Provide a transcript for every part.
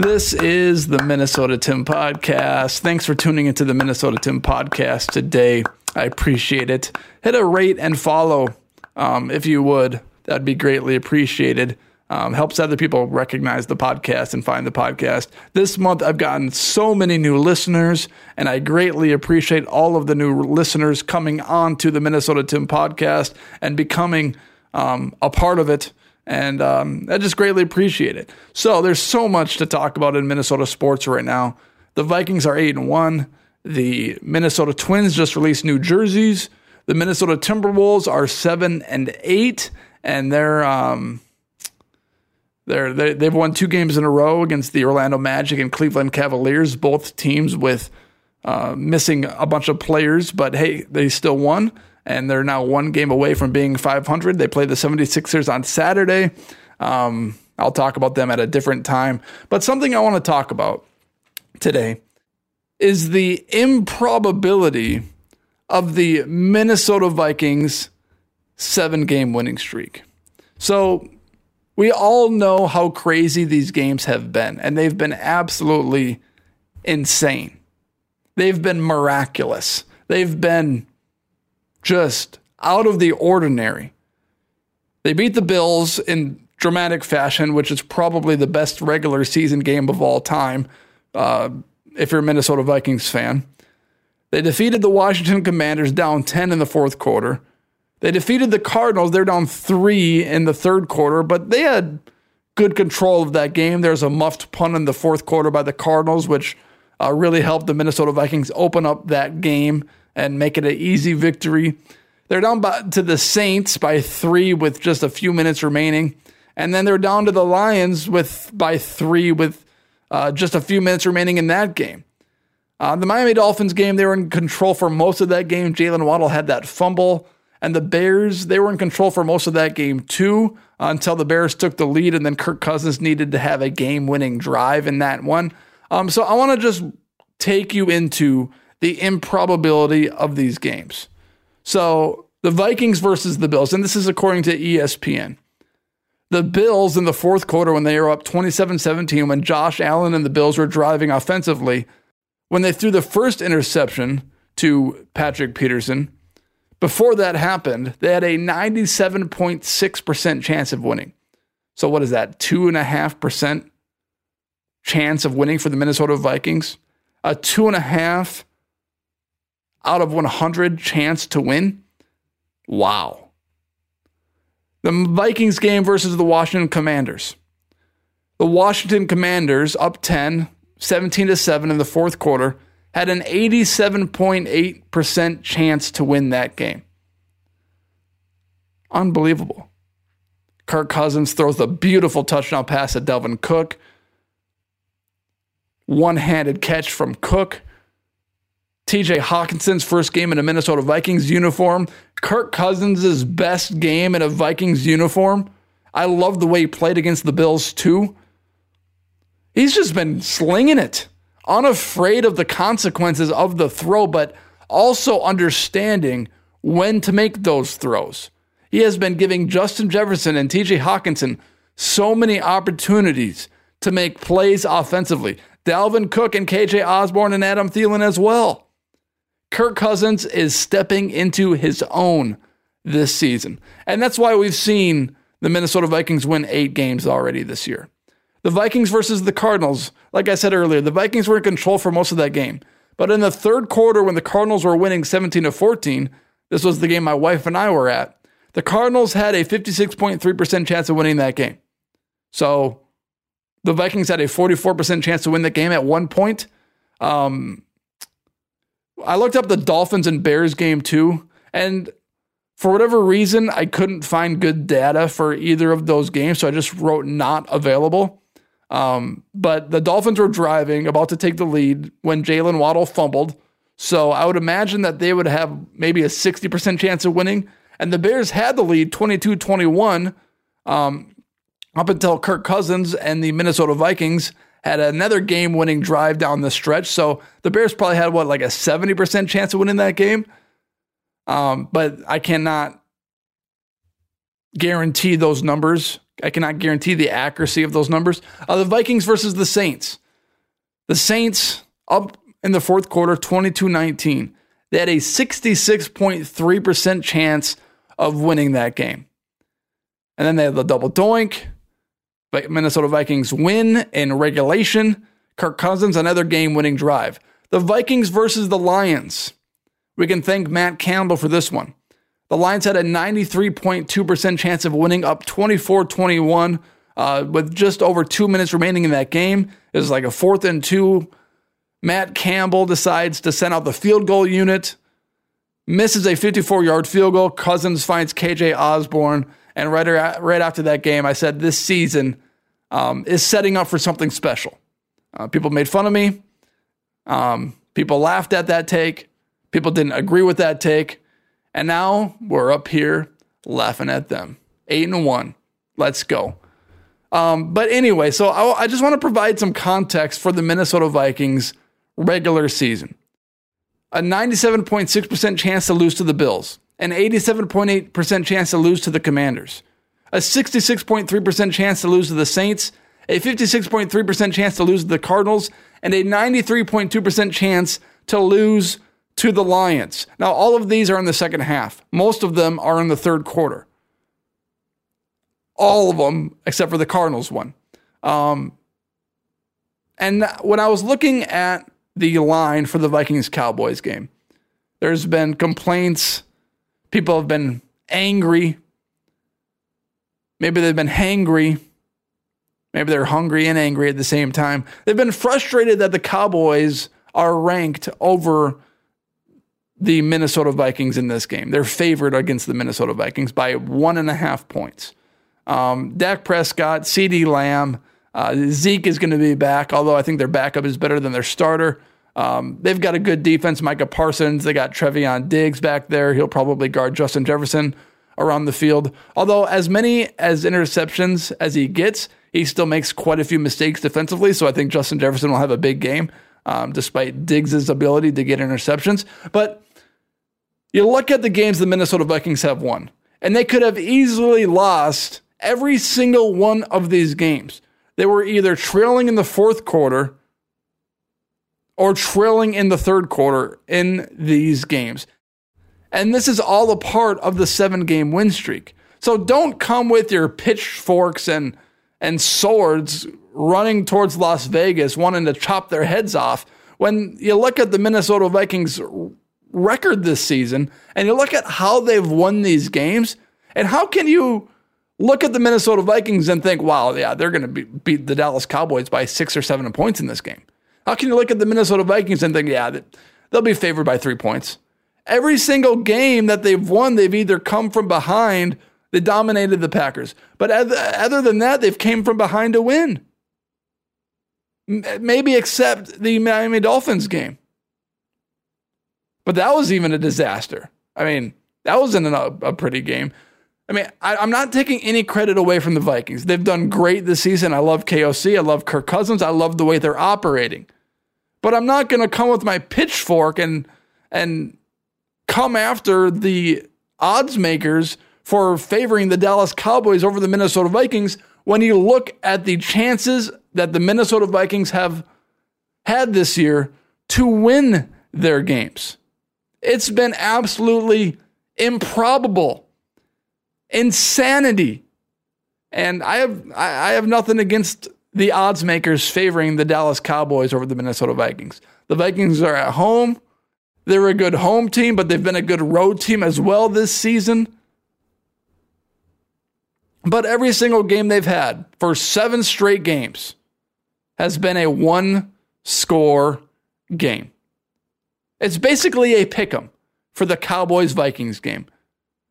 This is the Minnesota Tim podcast. Thanks for tuning into the Minnesota Tim podcast today. I appreciate it. Hit a rate and follow um, if you would. That'd be greatly appreciated. Um, helps other people recognize the podcast and find the podcast. This month, I've gotten so many new listeners, and I greatly appreciate all of the new listeners coming on to the Minnesota Tim podcast and becoming um, a part of it and um, I just greatly appreciate it. So there's so much to talk about in Minnesota sports right now. The Vikings are eight and one. The Minnesota Twins just released new jerseys. The Minnesota Timberwolves are seven and eight, and they're um, they're, they they've won two games in a row against the Orlando Magic and Cleveland Cavaliers, both teams with uh, missing a bunch of players, but hey, they still won and they're now one game away from being 500. They play the 76ers on Saturday. Um, I'll talk about them at a different time. But something I want to talk about today is the improbability of the Minnesota Vikings seven game winning streak. So, we all know how crazy these games have been, and they've been absolutely insane. They've been miraculous. They've been just out of the ordinary. They beat the Bills in dramatic fashion, which is probably the best regular season game of all time, uh, if you're a Minnesota Vikings fan. They defeated the Washington Commanders down 10 in the fourth quarter. They defeated the Cardinals. They're down three in the third quarter, but they had good control of that game. There's a muffed punt in the fourth quarter by the Cardinals, which uh, really helped the Minnesota Vikings open up that game and make it an easy victory. They're down by, to the Saints by three with just a few minutes remaining. And then they're down to the Lions with by three with uh, just a few minutes remaining in that game. Uh, the Miami Dolphins game, they were in control for most of that game. Jaylen Waddle had that fumble. And the Bears, they were in control for most of that game too, until the Bears took the lead, and then Kirk Cousins needed to have a game-winning drive in that one. Um, so I want to just take you into the improbability of these games. So the Vikings versus the Bills, and this is according to ESPN. The Bills in the fourth quarter, when they were up 27 17, when Josh Allen and the Bills were driving offensively, when they threw the first interception to Patrick Peterson, before that happened, they had a 97.6% chance of winning. So, what is that? 2.5% chance of winning for the Minnesota Vikings? A 2.5 out of 100 chance to win. Wow. The Vikings game versus the Washington Commanders. The Washington Commanders up 10, 17 to 7 in the fourth quarter, had an 87.8% chance to win that game. Unbelievable. Kirk Cousins throws a beautiful touchdown pass at Dalvin Cook. One handed catch from Cook. TJ Hockenson's first game in a Minnesota Vikings uniform, Kirk Cousins' best game in a Vikings uniform. I love the way he played against the Bills too. He's just been slinging it, unafraid of the consequences of the throw, but also understanding when to make those throws. He has been giving Justin Jefferson and TJ Hawkinson so many opportunities to make plays offensively. Dalvin Cook and KJ Osborn and Adam Thielen as well. Kirk Cousins is stepping into his own this season. And that's why we've seen the Minnesota Vikings win eight games already this year. The Vikings versus the Cardinals, like I said earlier, the Vikings were in control for most of that game. But in the third quarter, when the Cardinals were winning 17 to 14, this was the game my wife and I were at. The Cardinals had a 56.3% chance of winning that game. So the Vikings had a 44% chance to win the game at one point. Um, I looked up the Dolphins and Bears game too, and for whatever reason, I couldn't find good data for either of those games, so I just wrote not available. Um, but the Dolphins were driving, about to take the lead when Jaylen Waddle fumbled. So I would imagine that they would have maybe a 60% chance of winning. And the Bears had the lead 22 21 um, up until Kirk Cousins and the Minnesota Vikings had another game winning drive down the stretch. So the Bears probably had what, like a 70% chance of winning that game. Um, but I cannot guarantee those numbers I cannot guarantee the accuracy of those numbers. Uh, the Vikings versus the Saints. The Saints up in the fourth quarter, 22 19. They had a 66.3% chance of winning that game. And then they had the double doink. Minnesota Vikings win in regulation. Kirk Cousins, another game winning drive. The Vikings versus the Lions. We can thank Matt Campbell for this one. The Lions had a 93.2% chance of winning up 24 21 uh, with just over two minutes remaining in that game. It was like a fourth and two. Matt Campbell decides to send out the field goal unit, misses a 54 yard field goal. Cousins finds KJ Osborn. And right, right after that game, I said this season um, is setting up for something special. Uh, people made fun of me. Um, people laughed at that take. People didn't agree with that take. And now we're up here laughing at them. Eight and one. Let's go. Um, but anyway, so I, I just want to provide some context for the Minnesota Vikings regular season. A 97.6% chance to lose to the Bills, an 87.8% chance to lose to the Commanders, a 66.3% chance to lose to the Saints, a 56.3% chance to lose to the Cardinals, and a 93.2% chance to lose to the Lions. Now, all of these are in the second half. Most of them are in the third quarter. All of them, except for the Cardinals one. Um, and when I was looking at the line for the Vikings Cowboys game, there's been complaints. People have been angry. Maybe they've been hangry. Maybe they're hungry and angry at the same time. They've been frustrated that the Cowboys are ranked over the Minnesota Vikings in this game. They're favored against the Minnesota Vikings by one and a half points. Um, Dak Prescott, CeeDee Lamb, uh, Zeke is going to be back, although I think their backup is better than their starter. Um, they've got a good defense. Micah Parsons, they got Trevon Diggs back there. He'll probably guard Justin Jefferson around the field. Although, as many as interceptions as he gets, he still makes quite a few mistakes defensively. So I think Justin Jefferson will have a big game, um, despite Diggs' ability to get interceptions. But you look at the games the Minnesota Vikings have won, and they could have easily lost every single one of these games. They were either trailing in the fourth quarter or trailing in the third quarter in these games. And this is all a part of the seven game win streak. So don't come with your pitchforks and, and swords running towards Las Vegas, wanting to chop their heads off. When you look at the Minnesota Vikings record this season and you look at how they've won these games, and how can you look at the Minnesota Vikings and think, wow, yeah, they're going to be, beat the Dallas Cowboys by six or seven points in this game? How can you look at the Minnesota Vikings and think, yeah, they'll be favored by three points? Every single game that they've won, they've either come from behind, they dominated the Packers. But other than that, they've came from behind to win. Maybe except the Miami Dolphins game. But that was even a disaster. I mean, that wasn't a, a pretty game. I mean, I, am not taking any credit away from the Vikings. They've done great this season. I love KOC. I love Kirk Cousins. I love the way they're operating. But I'm not going to come with my pitchfork and and come after the odds makers for favoring the Dallas Cowboys over the Minnesota Vikings when you look at the chances that the Minnesota Vikings have had this year to win their games. It's been absolutely improbable, insanity. And I have I have nothing against the odds makers favoring the Dallas Cowboys over the Minnesota Vikings. The Vikings are at home. They're a good home team, but they've been a good road team as well this season. But every single game they've had for seven straight games has been a one score game. It's basically a pick 'em for the Cowboys Vikings game.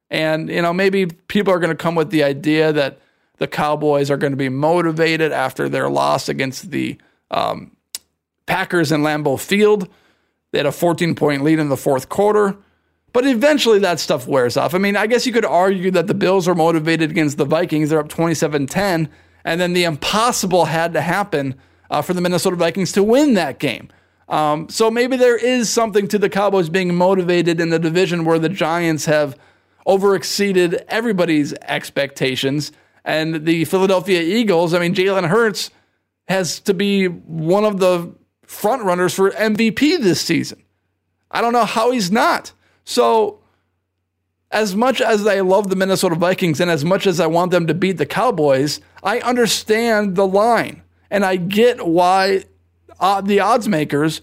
And, you know, maybe people are going to come with the idea that the Cowboys are going to be motivated after their loss against the um, Packers in Lambeau Field. They had a 14 point lead in the fourth quarter. But eventually that stuff wears off. I mean, I guess you could argue that the Bills are motivated against the Vikings. They're up 27 10. And then the impossible had to happen uh, for the Minnesota Vikings to win that game. Um, so maybe there is something to the Cowboys being motivated in the division where the Giants have overexceeded everybody's expectations. And the Philadelphia Eagles, I mean, Jalen Hurts has to be one of the front runners for MVP this season. I don't know how he's not. So, as much as I love the Minnesota Vikings and as much as I want them to beat the Cowboys, I understand the line and I get why uh, the odds makers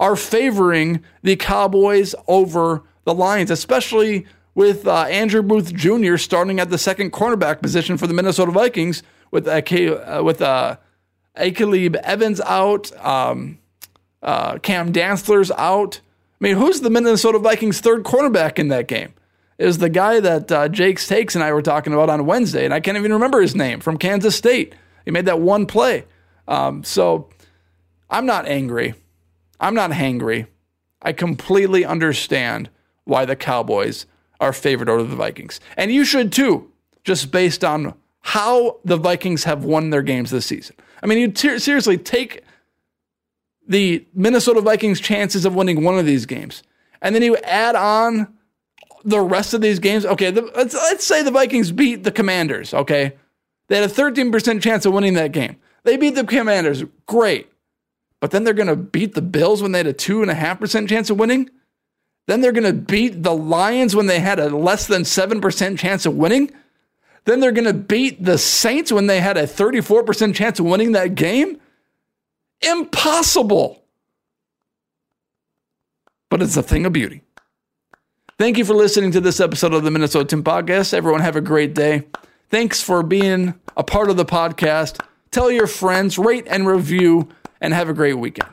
are favoring the Cowboys over the Lions, especially with uh, Andrew Booth Jr. starting at the second cornerback position for the Minnesota Vikings with uh, uh, with uh, Evans out, um, uh, Cam Dantzler's out. I mean, who's the Minnesota Vikings' third cornerback in that game? Is the guy that uh, Jake Stakes and I were talking about on Wednesday, and I can't even remember his name from Kansas State. He made that one play. Um, so I'm not angry. I'm not hangry. I completely understand why the Cowboys are favored over the Vikings. And you should too, just based on how the Vikings have won their games this season. I mean, you ter- seriously take the Minnesota Vikings' chances of winning one of these games, and then you add on the rest of these games. Okay, the, let's, let's say the Vikings beat the Commanders. Okay, they had a 13% chance of winning that game. They beat the Commanders. Great. But then they're going to beat the Bills when they had a 2.5% chance of winning. Then they're going to beat the Lions when they had a less than 7% chance of winning. Then they're going to beat the Saints when they had a 34% chance of winning that game. Impossible. But it's a thing of beauty. Thank you for listening to this episode of the Minnesota Tim Podcast. Everyone have a great day. Thanks for being a part of the podcast. Tell your friends, rate and review, and have a great weekend.